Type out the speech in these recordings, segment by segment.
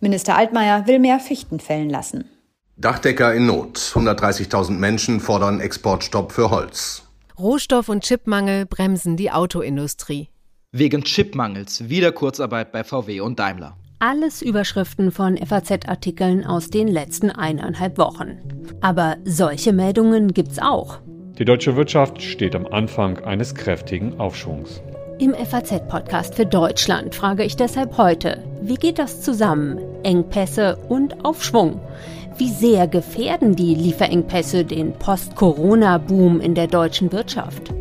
Minister Altmaier will mehr Fichten fällen lassen. Dachdecker in Not. 130.000 Menschen fordern Exportstopp für Holz. Rohstoff- und Chipmangel bremsen die Autoindustrie. Wegen Chipmangels wieder Kurzarbeit bei VW und Daimler. Alles Überschriften von FAZ-Artikeln aus den letzten eineinhalb Wochen. Aber solche Meldungen gibt's auch. Die deutsche Wirtschaft steht am Anfang eines kräftigen Aufschwungs. Im FAZ-Podcast für Deutschland frage ich deshalb heute, wie geht das zusammen? Engpässe und Aufschwung. Wie sehr gefährden die Lieferengpässe den Post-Corona-Boom in der deutschen Wirtschaft?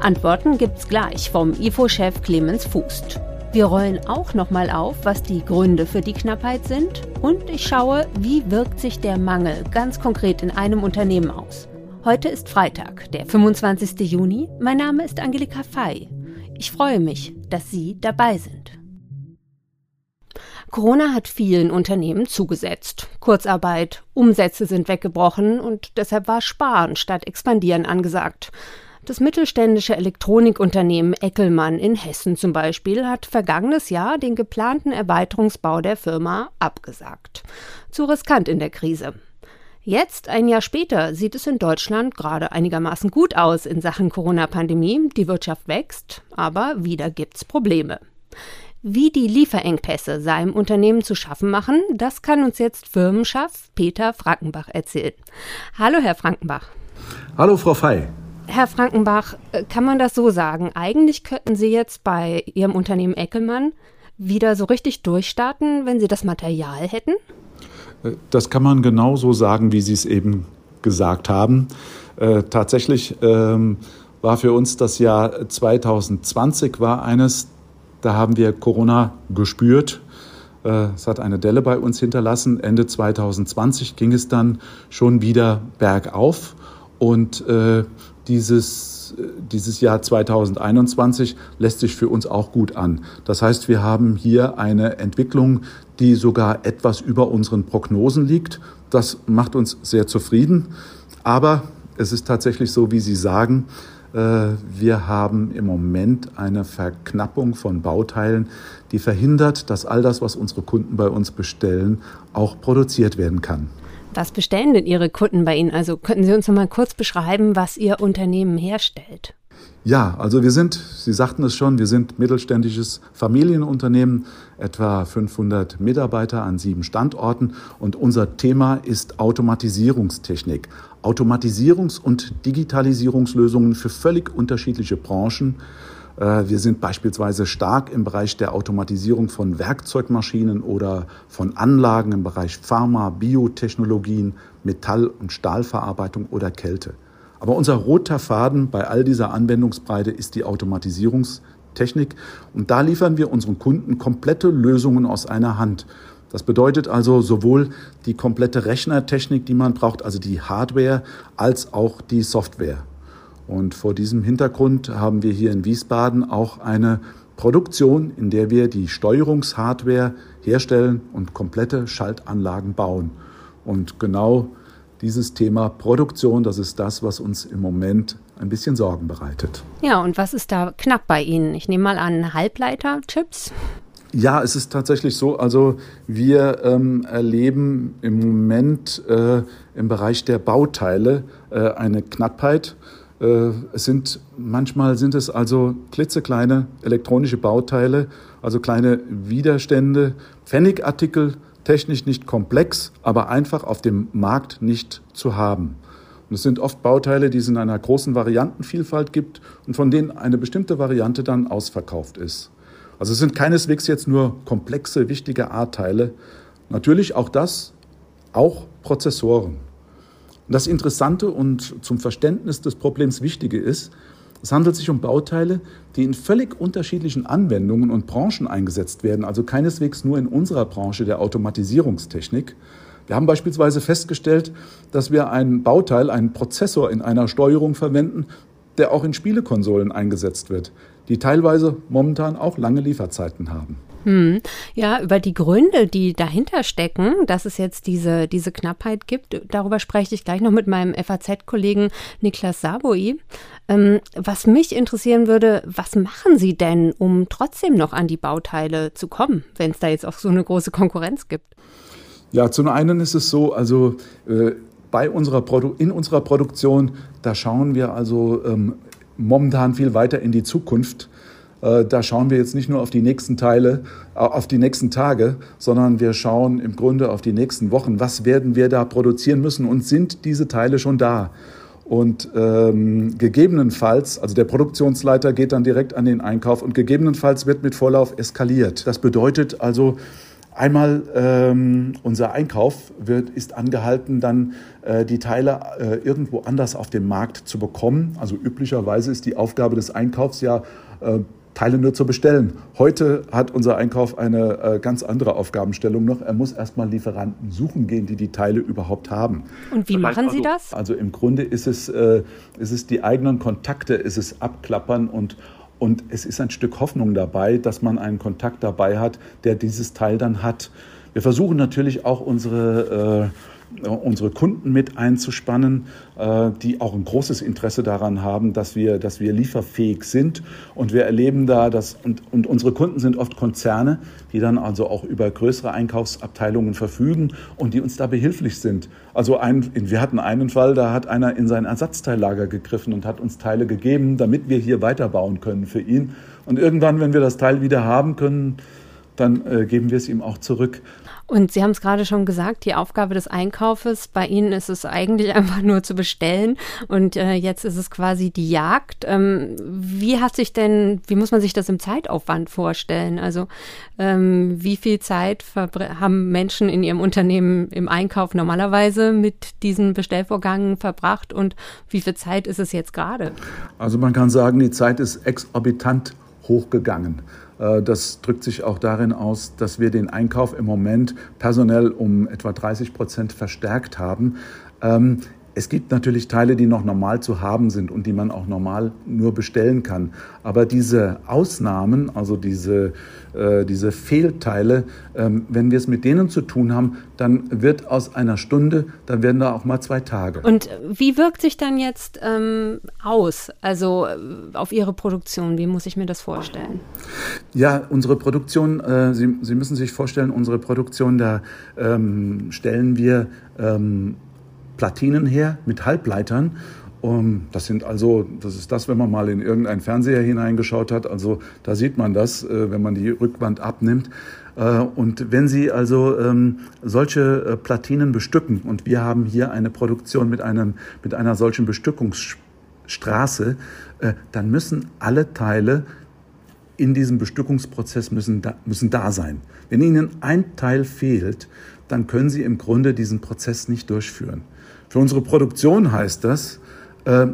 Antworten gibt's gleich vom IFO-Chef Clemens Fußt. Wir rollen auch nochmal auf, was die Gründe für die Knappheit sind und ich schaue, wie wirkt sich der Mangel ganz konkret in einem Unternehmen aus. Heute ist Freitag, der 25. Juni. Mein Name ist Angelika Fey. Ich freue mich, dass Sie dabei sind. Corona hat vielen Unternehmen zugesetzt. Kurzarbeit, Umsätze sind weggebrochen und deshalb war Sparen statt Expandieren angesagt. Das mittelständische Elektronikunternehmen Eckelmann in Hessen zum Beispiel hat vergangenes Jahr den geplanten Erweiterungsbau der Firma abgesagt. Zu riskant in der Krise. Jetzt, ein Jahr später, sieht es in Deutschland gerade einigermaßen gut aus in Sachen Corona-Pandemie. Die Wirtschaft wächst, aber wieder gibt's Probleme. Wie die Lieferengpässe seinem Unternehmen zu schaffen machen, das kann uns jetzt Firmenchef Peter Frankenbach erzählen. Hallo, Herr Frankenbach. Hallo, Frau Fey. Herr Frankenbach, äh, kann man das so sagen? Eigentlich könnten Sie jetzt bei Ihrem Unternehmen Eckelmann wieder so richtig durchstarten, wenn Sie das Material hätten? Das kann man genauso sagen, wie Sie es eben gesagt haben. Äh, tatsächlich ähm, war für uns das Jahr 2020 war eines, da haben wir Corona gespürt. Äh, es hat eine Delle bei uns hinterlassen. Ende 2020 ging es dann schon wieder bergauf. Und äh, dieses, dieses Jahr 2021 lässt sich für uns auch gut an. Das heißt, wir haben hier eine Entwicklung, die sogar etwas über unseren Prognosen liegt. Das macht uns sehr zufrieden. Aber es ist tatsächlich so, wie Sie sagen, äh, wir haben im Moment eine Verknappung von Bauteilen, die verhindert, dass all das, was unsere Kunden bei uns bestellen, auch produziert werden kann. Was bestellen denn Ihre Kunden bei Ihnen? Also könnten Sie uns noch mal kurz beschreiben, was Ihr Unternehmen herstellt? Ja, also wir sind, Sie sagten es schon, wir sind mittelständisches Familienunternehmen, etwa 500 Mitarbeiter an sieben Standorten und unser Thema ist Automatisierungstechnik. Automatisierungs- und Digitalisierungslösungen für völlig unterschiedliche Branchen. Äh, wir sind beispielsweise stark im Bereich der Automatisierung von Werkzeugmaschinen oder von Anlagen im Bereich Pharma, Biotechnologien, Metall- und Stahlverarbeitung oder Kälte. Aber unser roter Faden bei all dieser Anwendungsbreite ist die Automatisierungstechnik. Und da liefern wir unseren Kunden komplette Lösungen aus einer Hand. Das bedeutet also sowohl die komplette Rechnertechnik, die man braucht, also die Hardware, als auch die Software. Und vor diesem Hintergrund haben wir hier in Wiesbaden auch eine Produktion, in der wir die Steuerungshardware herstellen und komplette Schaltanlagen bauen. Und genau dieses Thema Produktion, das ist das, was uns im Moment ein bisschen Sorgen bereitet. Ja, und was ist da knapp bei Ihnen? Ich nehme mal an Halbleiterchips. Ja, es ist tatsächlich so. Also wir ähm, erleben im Moment äh, im Bereich der Bauteile äh, eine Knappheit. Äh, es sind manchmal sind es also klitzekleine elektronische Bauteile, also kleine Widerstände, Pfennigartikel, technisch nicht komplex, aber einfach auf dem Markt nicht zu haben. Und es sind oft Bauteile, die es in einer großen Variantenvielfalt gibt und von denen eine bestimmte Variante dann ausverkauft ist. Also es sind keineswegs jetzt nur komplexe, wichtige A-Teile. Natürlich auch das, auch Prozessoren. Und das Interessante und zum Verständnis des Problems Wichtige ist, es handelt sich um Bauteile, die in völlig unterschiedlichen Anwendungen und Branchen eingesetzt werden, also keineswegs nur in unserer Branche der Automatisierungstechnik. Wir haben beispielsweise festgestellt, dass wir ein Bauteil, einen Prozessor in einer Steuerung verwenden, der auch in Spielekonsolen eingesetzt wird, die teilweise momentan auch lange Lieferzeiten haben. Hm. Ja, über die Gründe, die dahinter stecken, dass es jetzt diese, diese Knappheit gibt, darüber spreche ich gleich noch mit meinem FAZ-Kollegen Niklas Saboi. Ähm, was mich interessieren würde, was machen Sie denn, um trotzdem noch an die Bauteile zu kommen, wenn es da jetzt auch so eine große Konkurrenz gibt? Ja, zum einen ist es so, also äh, bei unserer Produ in unserer Produktion, da schauen wir also ähm, momentan viel weiter in die Zukunft. Äh, da schauen wir jetzt nicht nur auf die nächsten Teile, äh, auf die nächsten Tage, sondern wir schauen im Grunde auf die nächsten Wochen. Was werden wir da produzieren müssen und sind diese Teile schon da? Und ähm, gegebenenfalls, also der Produktionsleiter geht dann direkt an den Einkauf und gegebenenfalls wird mit Vorlauf eskaliert. Das bedeutet also, Einmal ähm, unser Einkauf wird, ist angehalten, dann äh, die Teile äh, irgendwo anders auf dem Markt zu bekommen. Also üblicherweise ist die Aufgabe des Einkaufs ja, äh, Teile nur zu bestellen. Heute hat unser Einkauf eine äh, ganz andere Aufgabenstellung noch. Er muss erstmal Lieferanten suchen gehen, die die Teile überhaupt haben. Und wie machen Sie das? Also im Grunde ist es, äh, ist es die eigenen Kontakte, ist es abklappern und und es ist ein Stück Hoffnung dabei, dass man einen Kontakt dabei hat, der dieses Teil dann hat. Wir versuchen natürlich auch unsere äh, unsere Kunden mit einzuspannen, äh, die auch ein großes Interesse daran haben, dass wir, dass wir lieferfähig sind. Und wir erleben da, dass, und, und unsere Kunden sind oft Konzerne, die dann also auch über größere Einkaufsabteilungen verfügen und die uns da behilflich sind. Also ein, wir hatten einen Fall, da hat einer in sein Ersatzteillager gegriffen und hat uns Teile gegeben, damit wir hier weiterbauen können für ihn. Und irgendwann, wenn wir das Teil wieder haben können, dann äh, geben wir es ihm auch zurück. Und Sie haben es gerade schon gesagt, die Aufgabe des Einkaufes, bei Ihnen ist es eigentlich einfach nur zu bestellen und äh, jetzt ist es quasi die Jagd. Ähm, wie hat sich denn, wie muss man sich das im Zeitaufwand vorstellen? Also ähm, wie viel Zeit haben Menschen in ihrem Unternehmen im Einkauf normalerweise mit diesen Bestellvorgängen verbracht und wie viel Zeit ist es jetzt gerade? Also man kann sagen, die Zeit ist exorbitant hochgegangen. Äh, das drückt sich auch darin aus, dass wir den Einkauf im Moment personell um etwa 30 Prozent verstärkt haben. Es gibt natürlich Teile, die noch normal zu haben sind und die man auch normal nur bestellen kann. Aber diese Ausnahmen, also diese, äh, diese Fehlteile, ähm, wenn wir es mit denen zu tun haben, dann wird aus einer Stunde, dann werden da auch mal zwei Tage. Und wie wirkt sich dann jetzt ähm, aus, also äh, auf Ihre Produktion? Wie muss ich mir das vorstellen? Ja, unsere Produktion, äh, Sie, Sie müssen sich vorstellen, unsere Produktion, da ähm, stellen wir ähm, Platinen her mit Halbleitern. Um, das sind also, das ist das, wenn man mal in irgendeinen Fernseher hineingeschaut hat. Also da sieht man das, äh, wenn man die Rückwand abnimmt. Äh, und wenn Sie also ähm, solche äh, Platinen bestücken, und wir haben hier eine Produktion mit, einem, mit einer solchen Bestückungsstraße, äh, dann müssen alle Teile in diesem Bestückungsprozess müssen da, müssen da sein. Wenn Ihnen ein Teil fehlt, dann können Sie im Grunde diesen Prozess nicht durchführen. Für unsere Produktion heißt das, äh,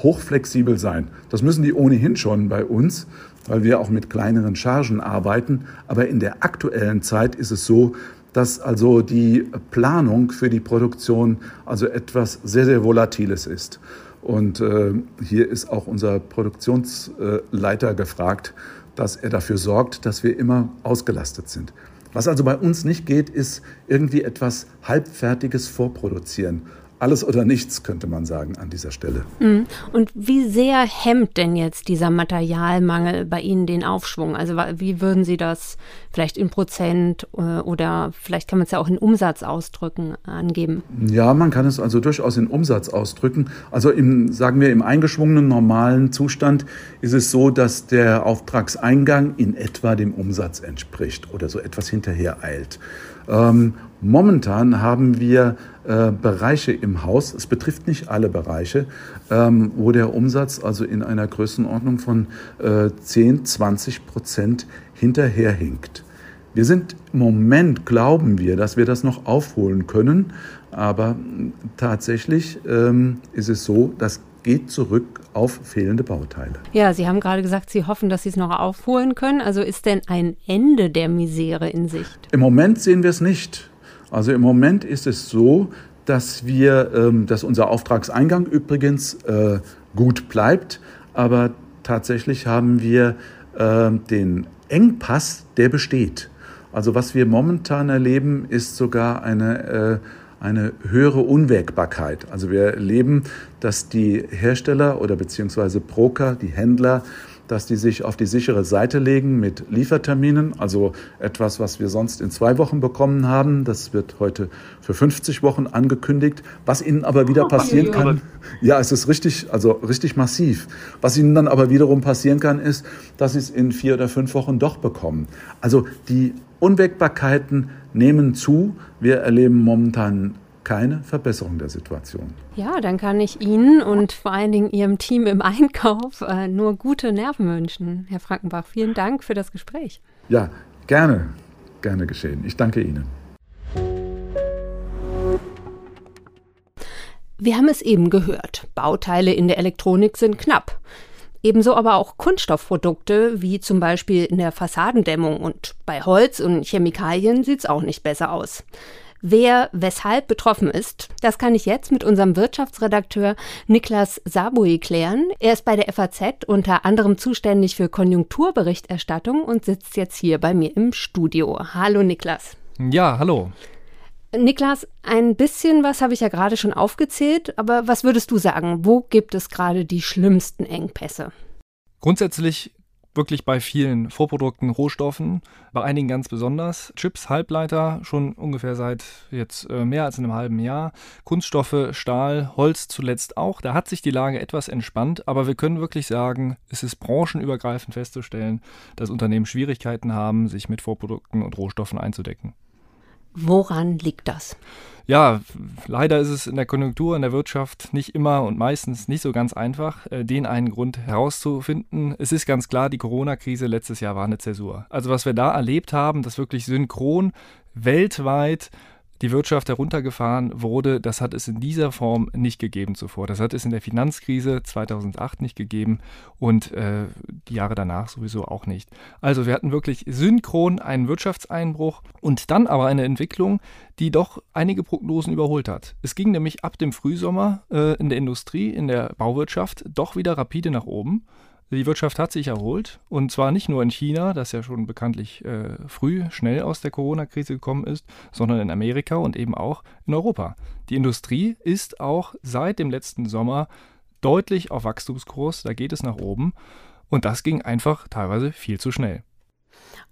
hochflexibel sein. Das müssen die ohnehin schon bei uns, weil wir auch mit kleineren Chargen arbeiten. Aber in der aktuellen Zeit ist es so, dass also die Planung für die Produktion also etwas sehr, sehr Volatiles ist. Und äh, hier ist auch unser Produktionsleiter gefragt, dass er dafür sorgt, dass wir immer ausgelastet sind. Was also bei uns nicht geht, ist irgendwie etwas Halbfertiges vorproduzieren alles oder nichts, könnte man sagen, an dieser Stelle. Mhm. Und wie sehr hemmt denn jetzt dieser Materialmangel bei Ihnen den Aufschwung? Also wie würden Sie das vielleicht in Prozent äh, oder vielleicht kann man es ja auch in Umsatz ausdrücken, angeben? Ja, man kann es also durchaus in Umsatz ausdrücken. Also im, sagen wir, im eingeschwungenen normalen Zustand ist es so, dass der Auftragseingang in etwa dem Umsatz entspricht oder so etwas hinterher eilt. Ähm, momentan haben wir äh, Bereiche im Haus, es betrifft nicht alle Bereiche, ähm, wo der Umsatz also in einer Größenordnung von äh, 10, 20 Prozent hinterherhinkt. Wir sind im Moment, glauben wir, dass wir das noch aufholen können, aber tatsächlich ähm, ist es so, dass geht zurück auf fehlende Bauteile. Ja, Sie haben gerade gesagt, Sie hoffen, dass Sie es noch aufholen können. Also ist denn ein Ende der Misere in Sicht? Im Moment sehen wir es nicht. Also im Moment ist es so, dass wir, ähm, dass unser Auftragseingang übrigens äh, gut bleibt, aber tatsächlich haben wir äh, den Engpass, der besteht. Also was wir momentan erleben, ist sogar eine, äh, eine höhere Unwägbarkeit. Also wir erleben, dass die Hersteller oder beziehungsweise Broker, die Händler, dass die sich auf die sichere Seite legen mit Lieferterminen, also etwas, was wir sonst in zwei Wochen bekommen haben. Das wird heute für 50 Wochen angekündigt. Was ihnen aber wieder passieren kann, ja, es ist richtig, also richtig massiv. Was ihnen dann aber wiederum passieren kann, ist, dass sie es in vier oder fünf Wochen doch bekommen. Also die Unwägbarkeiten nehmen zu. Wir erleben momentan keine Verbesserung der Situation. Ja, dann kann ich Ihnen und vor allen Dingen Ihrem Team im Einkauf äh, nur gute Nerven wünschen. Herr Frankenbach, vielen Dank für das Gespräch. Ja, gerne, gerne geschehen. Ich danke Ihnen. Wir haben es eben gehört. Bauteile in der Elektronik sind knapp. Ebenso aber auch Kunststoffprodukte, wie zum Beispiel in der Fassadendämmung. Und bei Holz und Chemikalien sieht es auch nicht besser aus. Wer weshalb betroffen ist, das kann ich jetzt mit unserem Wirtschaftsredakteur Niklas Sabui klären. Er ist bei der FAZ unter anderem zuständig für Konjunkturberichterstattung und sitzt jetzt hier bei mir im Studio. Hallo Niklas. Ja, hallo. Niklas, ein bisschen was habe ich ja gerade schon aufgezählt, aber was würdest du sagen, wo gibt es gerade die schlimmsten Engpässe? Grundsätzlich wirklich bei vielen Vorprodukten, Rohstoffen, bei einigen ganz besonders. Chips, Halbleiter, schon ungefähr seit jetzt äh, mehr als einem halben Jahr. Kunststoffe, Stahl, Holz zuletzt auch. Da hat sich die Lage etwas entspannt, aber wir können wirklich sagen, es ist branchenübergreifend festzustellen, dass Unternehmen Schwierigkeiten haben, sich mit Vorprodukten und Rohstoffen einzudecken. Woran liegt das? Ja, leider ist es in der Konjunktur, in der Wirtschaft nicht immer und meistens nicht so ganz einfach, äh, den einen Grund herauszufinden. Es ist ganz klar, die Corona-Krise letztes Jahr war eine Zäsur. Also was wir da erlebt haben, dass wirklich synchron weltweit die Wirtschaft heruntergefahren wurde, das hat es in dieser Form nicht gegeben zuvor. Das hat es in der Finanzkrise 2008 nicht gegeben und äh, die Jahre danach sowieso auch nicht. Also wir hatten wirklich synchron einen Wirtschaftseinbruch und dann aber eine Entwicklung, die doch einige Prognosen überholt hat. Es ging nämlich ab dem Frühsommer äh, in der Industrie, in der Bauwirtschaft doch wieder rapide nach oben. Die Wirtschaft hat sich erholt und zwar nicht nur in China, das ja schon bekanntlich äh, früh, schnell aus der Corona-Krise gekommen ist, sondern in Amerika und eben auch in Europa. Die Industrie ist auch seit dem letzten Sommer deutlich auf Wachstumskurs, da geht es nach oben und das ging einfach teilweise viel zu schnell.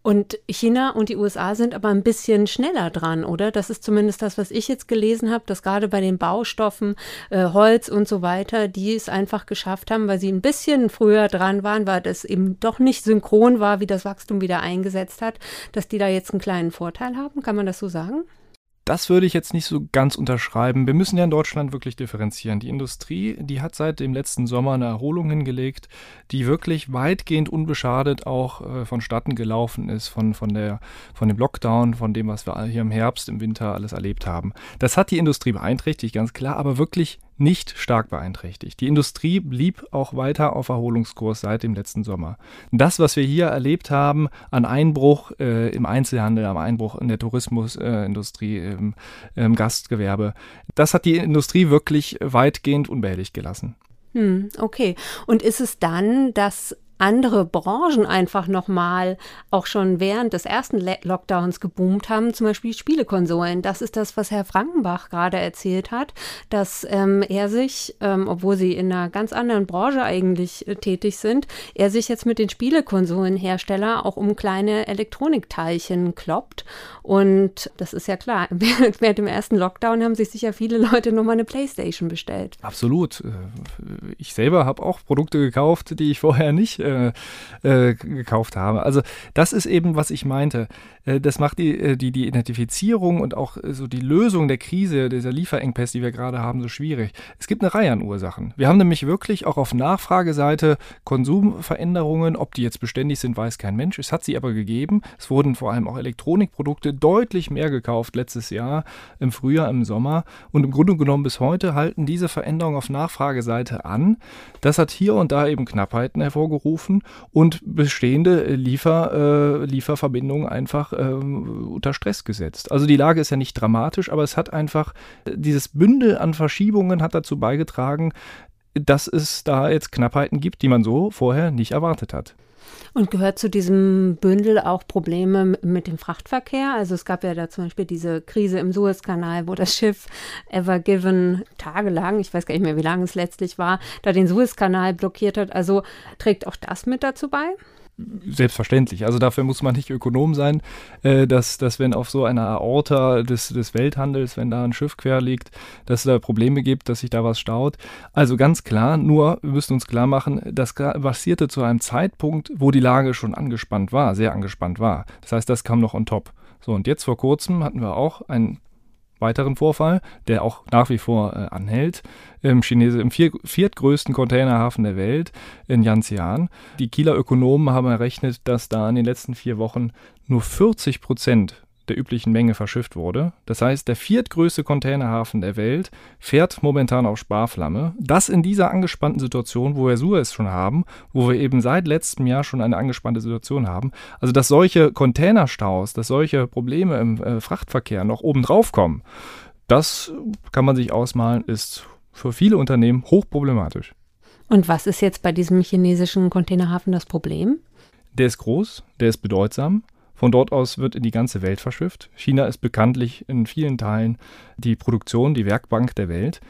Und China und die USA sind aber ein bisschen schneller dran, oder? Das ist zumindest das, was ich jetzt gelesen habe, dass gerade bei den Baustoffen, äh, Holz und so weiter, die es einfach geschafft haben, weil sie ein bisschen früher dran waren, weil das eben doch nicht synchron war, wie das Wachstum wieder eingesetzt hat, dass die da jetzt einen kleinen Vorteil haben. Kann man das so sagen? Das würde ich jetzt nicht so ganz unterschreiben. Wir müssen ja in Deutschland wirklich differenzieren. Die Industrie, die hat seit dem letzten Sommer eine Erholung hingelegt, die wirklich weitgehend unbeschadet auch äh, vonstatten gelaufen ist, von, von, der, von dem Lockdown, von dem, was wir hier im Herbst, im Winter alles erlebt haben. Das hat die Industrie beeinträchtigt, ganz klar, aber wirklich nicht stark beeinträchtigt. Die Industrie blieb auch weiter auf Erholungskurs seit dem letzten Sommer. Das, was wir hier erlebt haben an Einbruch äh, im Einzelhandel, am Einbruch in der Tourismusindustrie, äh, im, im, Gastgewerbe, das hat die Industrie wirklich weitgehend unbehelligt gelassen. Hm, okay. Und ist es dann, dass andere Branchen einfach nochmal auch schon während des ersten Lockdowns geboomt haben, zum Beispiel Spielekonsolen. Das ist das, was Herr Frankenbach gerade erzählt hat, dass ähm, er sich, ähm, obwohl sie in einer ganz anderen Branche eigentlich äh, tätig sind, er sich jetzt mit den Spielekonsolenhersteller auch um kleine Elektronikteilchen kloppt. Und das ist ja klar, während dem ersten Lockdown haben sich sicher viele Leute nochmal eine Playstation bestellt. Absolut. Äh, ich selber habe auch Produkte gekauft, die ich vorher nicht äh, äh, gekauft habe. Also das ist eben, was ich meinte. Äh, das macht die, die, die Identifizierung und auch so die Lösung der Krise, dieser Lieferengpässe, die wir gerade haben, so schwierig. Es gibt eine Reihe an Ursachen. Wir haben nämlich wirklich auch auf Nachfrageseite Konsumveränderungen. Ob die jetzt beständig sind, weiß kein Mensch. Es hat sie aber gegeben. Es wurden vor allem auch Elektronikprodukte deutlich mehr gekauft letztes Jahr, im Frühjahr, im Sommer. Und im Grunde genommen bis heute halten diese Veränderungen auf Nachfrageseite an. Das hat hier und da eben Knappheiten hervorgerufen abrufen und bestehende äh, Liefer, äh, Lieferverbindungen einfach äh, unter Stress gesetzt. Also die Lage ist ja nicht dramatisch, aber es hat einfach, äh, dieses Bündel an Verschiebungen hat dazu beigetragen, dass es da jetzt Knappheiten gibt, die man so vorher nicht erwartet hat. Und gehört zu diesem Bündel auch Probleme mit dem Frachtverkehr? Also es gab ja da zum Beispiel diese Krise im Suezkanal, wo das Schiff Ever Given tagelang, ich weiß gar nicht mehr, wie lange es letztlich war, da den Suezkanal blockiert hat. Also trägt auch das mit dazu bei? Selbstverständlich. Also dafür muss man nicht Ökonom sein, äh, dass, dass wenn auf so einer Aorta des, des Welthandels, wenn da ein Schiff quer liegt, dass es da Probleme gibt, dass sich da was staut. Also ganz klar, nur wir müssen uns klar machen, das passierte zu einem Zeitpunkt, wo die Lage schon angespannt war, sehr angespannt war. Das heißt, das kam noch on top. So, und jetzt vor kurzem hatten wir auch ein weiteren Vorfall, der auch nach wie vor äh, anhält, im, Chinese, im vier, viertgrößten Containerhafen der Welt in Yanxian. Die Kieler Ökonomen haben errechnet, dass da in den letzten vier Wochen nur 40 Prozent der üblichen Menge verschifft wurde. Das heißt, der viertgrößte Containerhafen der Welt fährt momentan auf Sparflamme. Das in dieser angespannten Situation, wo wir Suez schon haben, wo wir eben seit letztem Jahr schon eine angespannte Situation haben. Also, dass solche Containerstaus, dass solche Probleme im äh, Frachtverkehr noch obendrauf kommen, das kann man sich ausmalen, ist für viele Unternehmen hochproblematisch. Und was ist jetzt bei diesem chinesischen Containerhafen das Problem? Der ist groß, der ist bedeutsam. Von dort aus wird in die ganze Welt verschifft. China ist bekanntlich in vielen Teilen die Produktion, die Werkbank der Welt.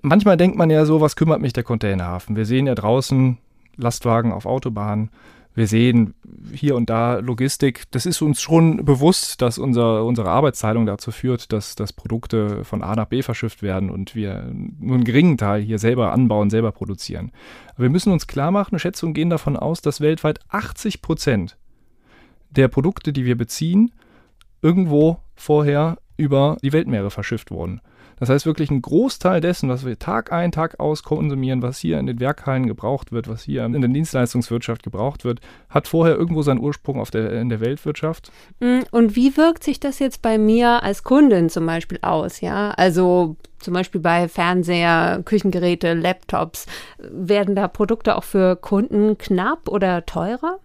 Manchmal denkt man ja so, was kümmert mich der Containerhafen? Wir sehen ja draußen Lastwagen auf Autobahnen. Wir sehen hier und da Logistik. Das ist uns schon bewusst, dass unser, unsere Arbeitsteilung dazu führt, dass, dass Produkte von A nach B verschifft werden und wir nur einen geringen Teil hier selber anbauen, selber produzieren. Aber wir müssen uns klar machen, Schätzungen gehen davon aus, dass weltweit 80 Prozent der Produkte, die wir beziehen, irgendwo vorher über die Weltmeere verschifft wurden. Das heißt wirklich ein Großteil dessen, was wir Tag ein, Tag aus konsumieren, was hier in den Werkhallen gebraucht wird, was hier in der Dienstleistungswirtschaft gebraucht wird, hat vorher irgendwo seinen Ursprung auf der, in der Weltwirtschaft. Mm, und wie wirkt sich das jetzt bei mir als Kundin zum Beispiel aus? Ja, also zum Beispiel bei Fernseher, Küchengeräte, Laptops, werden da Produkte auch für Kunden knapp oder teurer?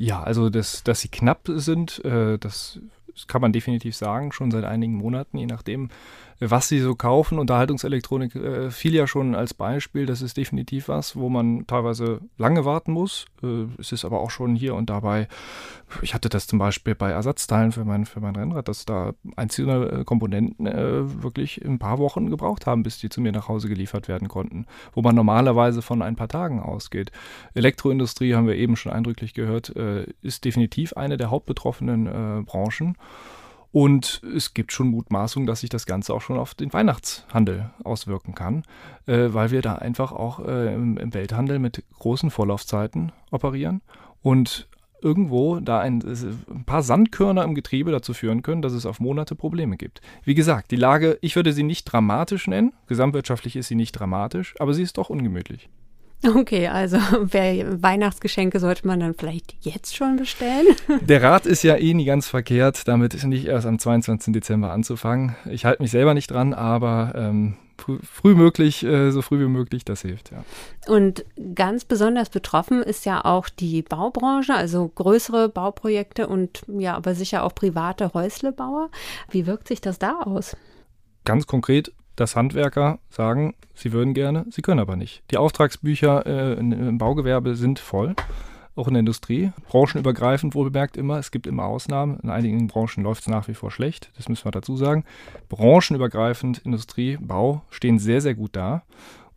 Ja, also das, dass sie knapp sind, äh, das kann man definitiv sagen, schon seit einigen Monaten, je nachdem, was sie so kaufen. Unterhaltungselektronik äh, fiel ja schon als Beispiel. Das ist definitiv was, wo man teilweise lange warten muss. Äh, es ist aber auch schon hier und dabei. Ich hatte das zum Beispiel bei Ersatzteilen für mein, für mein Rennrad, dass da einzelne äh, Komponenten äh, wirklich ein paar Wochen gebraucht haben, bis die zu mir nach Hause geliefert werden konnten. Wo man normalerweise von ein paar Tagen ausgeht. Elektroindustrie, haben wir eben schon eindrücklich gehört, äh, ist definitiv eine der hauptbetroffenen äh, Branchen. Und es gibt schon Mutmaßungen, dass sich das Ganze auch schon auf den Weihnachtshandel auswirken kann, äh, weil wir da einfach auch äh, im, im, Welthandel mit großen Vorlaufzeiten operieren und irgendwo da ein, ein, paar Sandkörner im Getriebe dazu führen können, dass es auf Monate Probleme gibt. Wie gesagt, die Lage, ich würde sie nicht dramatisch nennen, gesamtwirtschaftlich ist sie nicht dramatisch, aber sie ist doch ungemütlich. Okay, also Weihnachtsgeschenke sollte man dann vielleicht jetzt schon bestellen. Der Rat ist ja eh nie ganz verkehrt, damit nicht erst am 22. Dezember anzufangen. Ich halte mich selber nicht dran, aber ähm, früh, früh, möglich, äh, so früh wie möglich, das hilft, ja. Und ganz besonders betroffen ist ja auch die Baubranche, also größere Bauprojekte und ja, aber sicher auch private Häuslebauer. Wie wirkt sich das da aus? Ganz konkret dass Handwerker sagen, sie würden gerne, sie können aber nicht. Die Auftragsbücher äh, im Baugewerbe sind voll, auch in der Industrie. Branchenübergreifend wohl bemerkt immer, es gibt immer Ausnahmen. In einigen Branchen läuft es nach wie vor schlecht, das müssen wir dazu sagen. Branchenübergreifend Industrie, Bau stehen sehr, sehr gut da.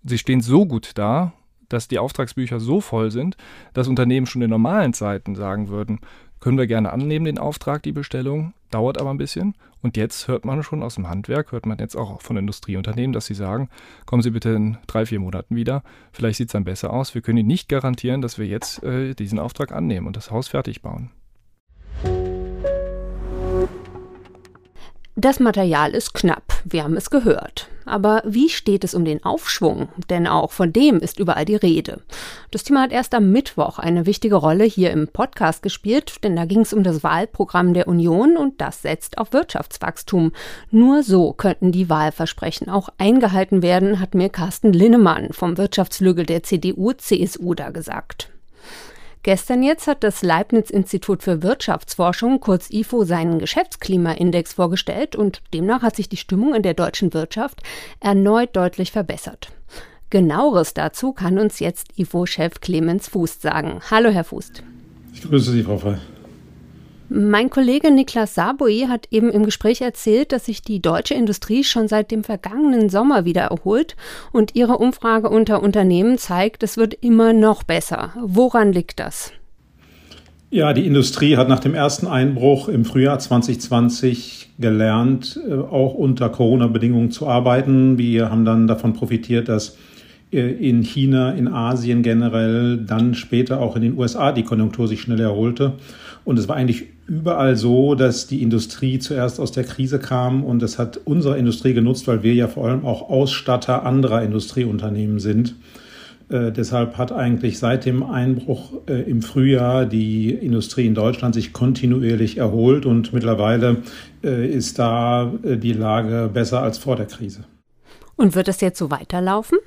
Sie stehen so gut da, dass die Auftragsbücher so voll sind, dass Unternehmen schon in normalen Zeiten sagen würden, können wir gerne annehmen, den Auftrag, die Bestellung, dauert aber ein bisschen. Und jetzt hört man schon aus dem Handwerk, hört man jetzt auch von Industrieunternehmen, dass sie sagen, kommen Sie bitte in drei, vier Monaten wieder. Vielleicht sieht es dann besser aus. Wir können Ihnen nicht garantieren, dass wir jetzt äh, diesen Auftrag annehmen und das Haus fertig bauen. Das Material ist knapp, wir haben es gehört. Aber wie steht es um den Aufschwung? Denn auch von dem ist überall die Rede. Das Thema hat erst am Mittwoch eine wichtige Rolle hier im Podcast gespielt, denn da ging es um das Wahlprogramm der Union und das setzt auf Wirtschaftswachstum. Nur so könnten die Wahlversprechen auch eingehalten werden, hat mir Carsten Linnemann vom Wirtschaftslügel der CDU-CSU da gesagt. Gestern jetzt hat das Leibniz-Institut für Wirtschaftsforschung, kurz IFO, seinen Geschäftsklimaindex vorgestellt und demnach hat sich die Stimmung in der deutschen Wirtschaft erneut deutlich verbessert. Genaueres dazu kann uns jetzt IFO-Chef Clemens Fuß sagen. Hallo, Herr Fuß. Ich grüße Sie, Frau Frey. Mein Kollege Niklas Saboi hat eben im Gespräch erzählt, dass sich die deutsche Industrie schon seit dem vergangenen Sommer wieder erholt und ihre Umfrage unter Unternehmen zeigt, es wird immer noch besser. Woran liegt das? Ja, die Industrie hat nach dem ersten Einbruch im Frühjahr 2020 gelernt, äh, auch unter Corona-Bedingungen zu arbeiten. Wir haben dann davon profitiert, dass in China, in Asien generell, dann später auch in den USA die Konjunktur sich schnell erholte. Und es war eigentlich überall so, dass die Industrie zuerst aus der Krise kam und das hat unsere Industrie genutzt, weil wir ja vor allem auch Ausstatter anderer Industrieunternehmen sind. Äh, deshalb hat eigentlich seit dem Einbruch äh, im Frühjahr die Industrie in Deutschland sich kontinuierlich erholt und mittlerweile äh, ist da äh, die Lage besser als vor der Krise. Und wird es jetzt so weiterlaufen?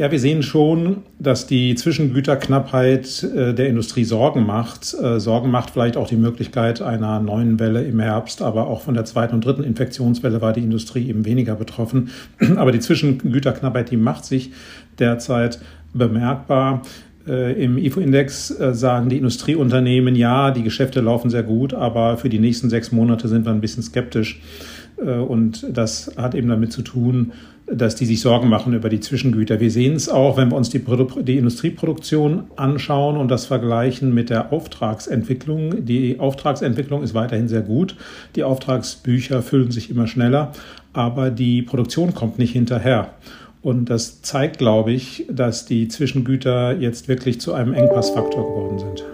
Ja, wir sehen schon, dass die Zwischengüterknappheit äh, der Industrie Sorgen macht. Äh, Sorgen macht vielleicht auch die Möglichkeit einer neuen Welle im Herbst, aber auch von der zweiten und dritten Infektionswelle war die Industrie eben weniger betroffen. Aber die Zwischengüterknappheit, die macht sich derzeit bemerkbar. Äh, Im IFO-Index sagen die Industrieunternehmen, ja, die Geschäfte laufen sehr gut, aber für die nächsten sechs Monate sind wir ein bisschen skeptisch. Äh, und das hat eben damit zu tun, dass die sich Sorgen machen über die Zwischengüter. Wir sehen es auch, wenn wir uns die, Produ die Industrieproduktion anschauen und das vergleichen mit der Auftragsentwicklung. Die Auftragsentwicklung ist weiterhin sehr gut. Die Auftragsbücher füllen sich immer schneller, aber die Produktion kommt nicht hinterher. Und das zeigt, glaube ich, dass die Zwischengüter jetzt wirklich zu einem Engpassfaktor geworden sind.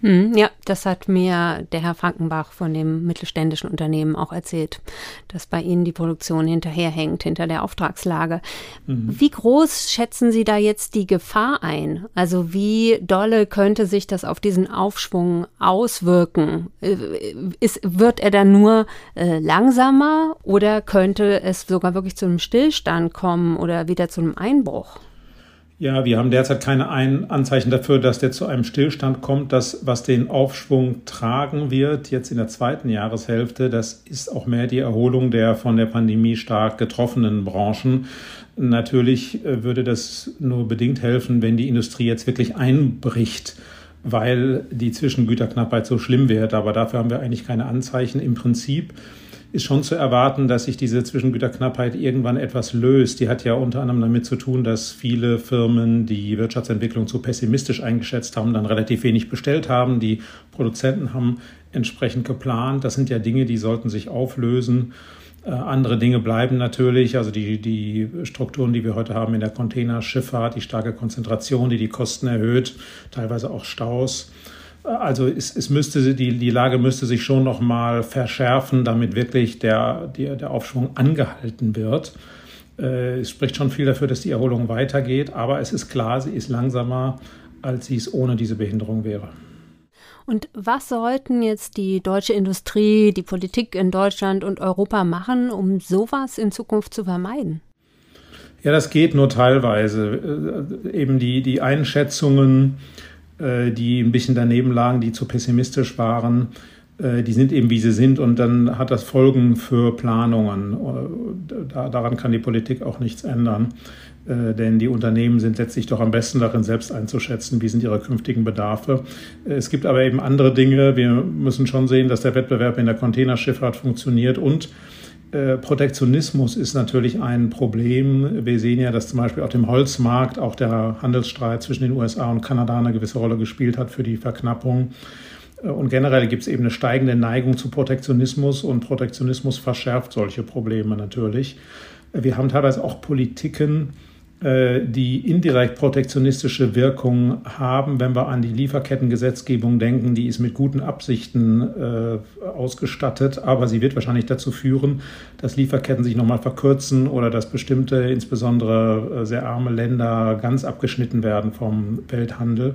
Hm, ja, das hat mir der Herr Frankenbach von dem mittelständischen Unternehmen auch erzählt, dass bei Ihnen die Produktion hinterherhängt, hinter der Auftragslage. Mhm. Wie groß schätzen Sie da jetzt die Gefahr ein? Also wie dolle könnte sich das auf diesen Aufschwung auswirken? Äh, ist, wird er dann nur äh, langsamer oder könnte es sogar wirklich zu einem Stillstand kommen oder wieder zu einem Einbruch? Ja, wir haben derzeit keine Ein Anzeichen dafür, dass der zu einem Stillstand kommt. Das, was den Aufschwung tragen wird, jetzt in der zweiten Jahreshälfte, das ist auch mehr die Erholung der von der Pandemie stark getroffenen Branchen. Natürlich äh, würde das nur bedingt helfen, wenn die Industrie jetzt wirklich einbricht weil die Zwischengüterknappheit so schlimm wird. Aber dafür haben wir eigentlich keine Anzeichen. Im Prinzip ist schon zu erwarten, dass sich diese Zwischengüterknappheit irgendwann etwas löst. Die hat ja unter anderem damit zu tun, dass viele Firmen die Wirtschaftsentwicklung zu pessimistisch eingeschätzt haben, dann relativ wenig bestellt haben. Die Produzenten haben entsprechend geplant. Das sind ja Dinge, die sollten sich auflösen. Äh, andere Dinge bleiben natürlich, also die, die Strukturen, die wir heute haben in der Containerschifffahrt, die starke Konzentration, die die Kosten erhöht, teilweise auch Staus. Also es, es müsste, die, die Lage müsste sich schon noch mal verschärfen, damit wirklich der, der, der Aufschwung angehalten wird. Äh, es spricht schon viel dafür, dass die Erholung weitergeht, aber es ist klar, sie ist langsamer, als sie es ohne diese Behinderung wäre. Und was sollten jetzt die deutsche Industrie, die Politik in Deutschland und Europa machen, um sowas in Zukunft zu vermeiden? Ja, das geht nur teilweise. Äh, eben die, die Einschätzungen die ein bisschen daneben lagen, die zu pessimistisch waren, äh, die sind eben wie sie sind und dann hat das Folgen für Planungen. Äh, daran kann die Politik auch nichts ändern, denn die Unternehmen sind letztlich doch am besten darin, selbst einzuschätzen, wie sind ihre künftigen Bedarfe. Es gibt aber eben andere Dinge. Wir müssen schon sehen, dass der Wettbewerb in der Containerschifffahrt funktioniert und äh, Protektionismus ist natürlich ein Problem. Wir sehen ja, dass zum Beispiel auf dem Holzmarkt auch der Handelsstreit zwischen den USA und Kanada eine gewisse Rolle gespielt hat für die Verknappung. Äh, und generell gibt es eben eine steigende Neigung zu Protektionismus und Protektionismus verschärft solche Probleme natürlich. Äh, wir haben teilweise auch Politiken, äh, die indirekt protektionistische Wirkung haben, wenn wir an die Lieferkettengesetzgebung denken. Die ist mit guten Absichten äh, ausgestattet, aber sie wird wahrscheinlich dazu führen, dass Lieferketten sich nochmal verkürzen oder dass bestimmte, insbesondere äh, sehr arme Länder, ganz abgeschnitten werden vom Welthandel.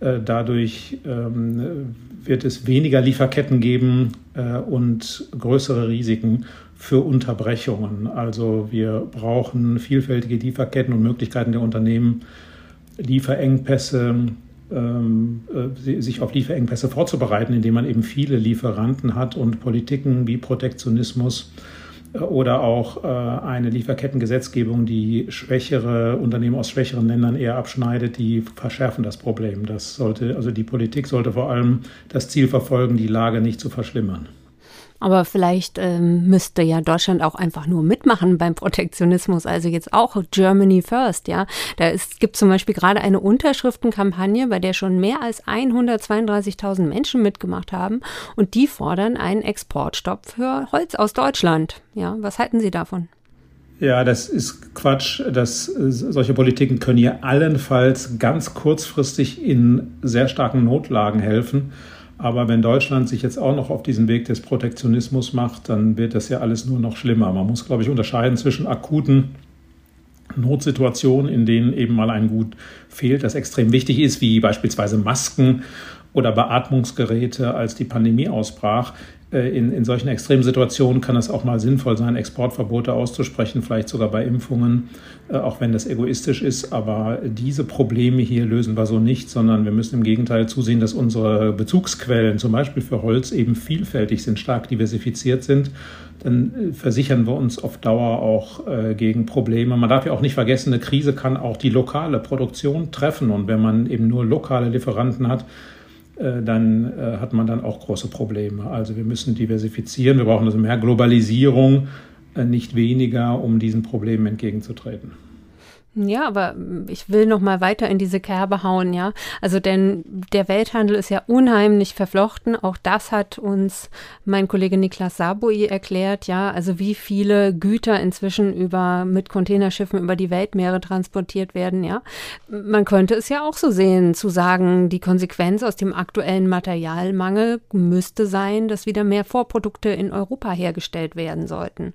Äh, dadurch ähm, wird es weniger Lieferketten geben äh, und größere Risiken für Unterbrechungen. Also wir brauchen vielfältige Lieferketten und Möglichkeiten der Unternehmen, Lieferengpässe, ähm, äh, sich auf Lieferengpässe vorzubereiten, indem man eben viele Lieferanten hat und Politiken wie Protektionismus oder auch äh, eine Lieferkettengesetzgebung, die schwächere Unternehmen aus schwächeren Ländern eher abschneidet, die verschärfen das Problem. Das sollte, also die Politik sollte vor allem das Ziel verfolgen, die Lage nicht zu verschlimmern. Aber vielleicht ähm, müsste ja Deutschland auch einfach nur mitmachen beim Protektionismus, also jetzt auch Germany First, ja. Da ist, gibt zum Beispiel gerade eine Unterschriftenkampagne, bei der schon mehr als 132.000 Menschen mitgemacht haben und die fordern einen Exportstopp für Holz aus Deutschland. Ja, was halten Sie davon? Ja, das ist Quatsch. Das, solche Politiken können hier allenfalls ganz kurzfristig in sehr starken Notlagen helfen. Aber wenn Deutschland sich jetzt auch noch auf diesen Weg des Protektionismus macht, dann wird das ja alles nur noch schlimmer. Man muss, glaube ich, unterscheiden zwischen akuten Notsituationen, in denen eben mal ein Gut fehlt, das extrem wichtig ist, wie beispielsweise Masken oder Beatmungsgeräte, als die Pandemie ausbrach. Äh, in, in solchen extremen Situationen kann es auch mal sinnvoll sein, Exportverbote auszusprechen, vielleicht sogar bei Impfungen, äh, auch wenn das egoistisch ist. Aber diese Probleme hier lösen wir so nicht, sondern wir müssen im Gegenteil zusehen, dass unsere Bezugsquellen, zum Beispiel für Holz, eben vielfältig sind, stark diversifiziert sind. Dann äh, versichern wir uns auf Dauer auch gegen Probleme. Man darf ja auch nicht vergessen, eine Krise kann auch die lokale Produktion treffen. Und wenn man eben nur lokale Lieferanten hat, dann äh, hat man dann auch große Probleme. Also wir müssen diversifizieren, wir brauchen also mehr Globalisierung, äh, nicht weniger, um diesen Problemen entgegenzutreten. Ja, aber ich will noch mal weiter in diese Kerbe hauen, ja. Also denn der Welthandel ist ja unheimlich verflochten. Auch das hat uns mein Kollege Niklas Saboi erklärt, ja. Also wie viele Güter inzwischen über mit Containerschiffen über die Weltmeere transportiert werden, ja. Man könnte es ja auch so sehen, zu sagen, die Konsequenz aus dem aktuellen Materialmangel müsste sein, dass wieder mehr Vorprodukte in Europa hergestellt werden sollten.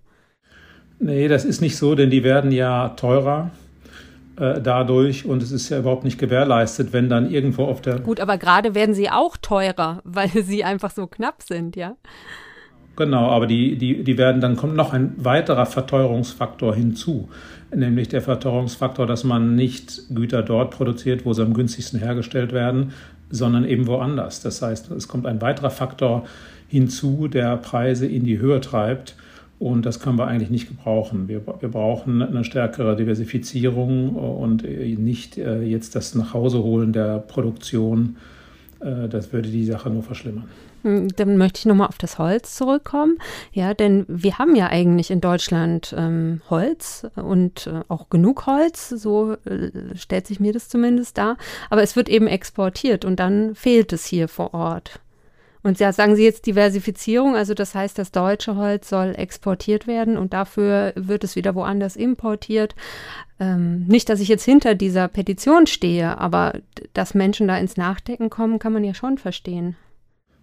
Nee, das ist nicht so, denn die werden ja teurer dadurch und es ist ja überhaupt nicht gewährleistet, wenn dann irgendwo auf der. Gut, aber gerade werden sie auch teurer, weil sie einfach so knapp sind, ja? Genau, aber die, die, die werden, dann kommt noch ein weiterer Verteuerungsfaktor hinzu, nämlich der Verteuerungsfaktor, dass man nicht Güter dort produziert, wo sie am günstigsten hergestellt werden, sondern eben woanders. Das heißt, es kommt ein weiterer Faktor hinzu, der Preise in die Höhe treibt. Und das können wir eigentlich nicht gebrauchen. Wir, wir brauchen eine stärkere Diversifizierung und nicht äh, jetzt das Nachhauseholen der Produktion. Äh, das würde die Sache nur verschlimmern. Hm, dann möchte ich nochmal auf das Holz zurückkommen. Ja, denn wir haben ja eigentlich in Deutschland ähm, Holz und äh, auch genug Holz, so äh, stellt sich mir das zumindest dar. Aber es wird eben exportiert und dann fehlt es hier vor Ort. Und ja, sagen Sie jetzt Diversifizierung, also das heißt, das deutsche Holz soll exportiert werden und dafür wird es wieder woanders importiert. Ähm, nicht, dass ich jetzt hinter dieser Petition stehe, aber dass Menschen da ins Nachdenken kommen, kann man ja schon verstehen.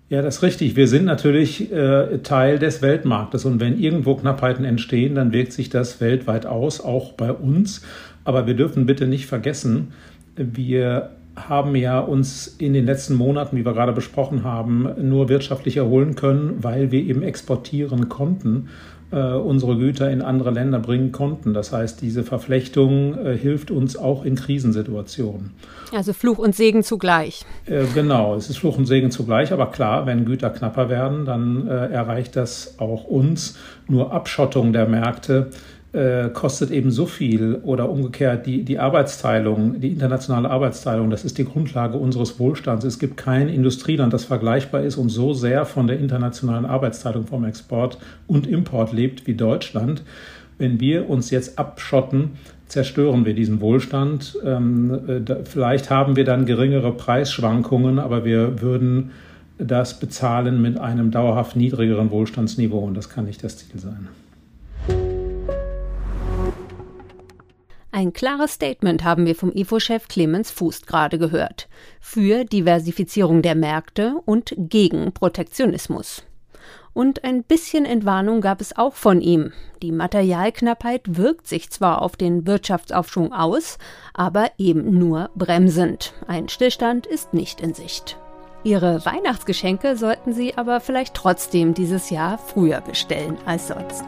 Ja, das ist richtig. Wir sind natürlich äh, Teil des Weltmarktes und wenn irgendwo Knappheiten entstehen, dann wirkt sich das weltweit aus, auch bei uns. Aber wir dürfen bitte nicht vergessen, wir haben ja uns in den letzten Monaten, wie wir gerade besprochen haben, nur wirtschaftlich erholen können, weil wir eben exportieren konnten, äh, unsere Güter in andere Länder bringen konnten. Das heißt, diese Verflechtung äh, hilft uns auch in Krisensituationen. Also Fluch und Segen zugleich. Äh, genau, es ist Fluch und Segen zugleich, aber klar, wenn Güter knapper werden, dann äh, erreicht das auch uns. Nur Abschottung der Märkte äh, kostet eben so viel oder umgekehrt die, die Arbeitsteilung, die internationale Arbeitsteilung, das ist die Grundlage unseres Wohlstands. Es gibt kein Industrieland, das vergleichbar ist und so sehr von der internationalen Arbeitsteilung vom Export und Import lebt wie Deutschland. Wenn wir uns jetzt abschotten, zerstören wir diesen Wohlstand. Ähm, äh, da, vielleicht haben wir dann geringere Preisschwankungen, aber wir würden das bezahlen mit einem dauerhaft niedrigeren Wohlstandsniveau und das kann nicht das Ziel sein. Ein klares Statement haben wir vom IFO-Chef Clemens Fußt gerade gehört. Für Diversifizierung der Märkte und gegen Protektionismus. Und ein bisschen Entwarnung gab es auch von ihm. Die Materialknappheit wirkt sich zwar auf den Wirtschaftsaufschwung aus, aber eben nur bremsend. Ein Stillstand ist nicht in Sicht. Ihre Weihnachtsgeschenke sollten Sie aber vielleicht trotzdem dieses Jahr früher bestellen als sonst.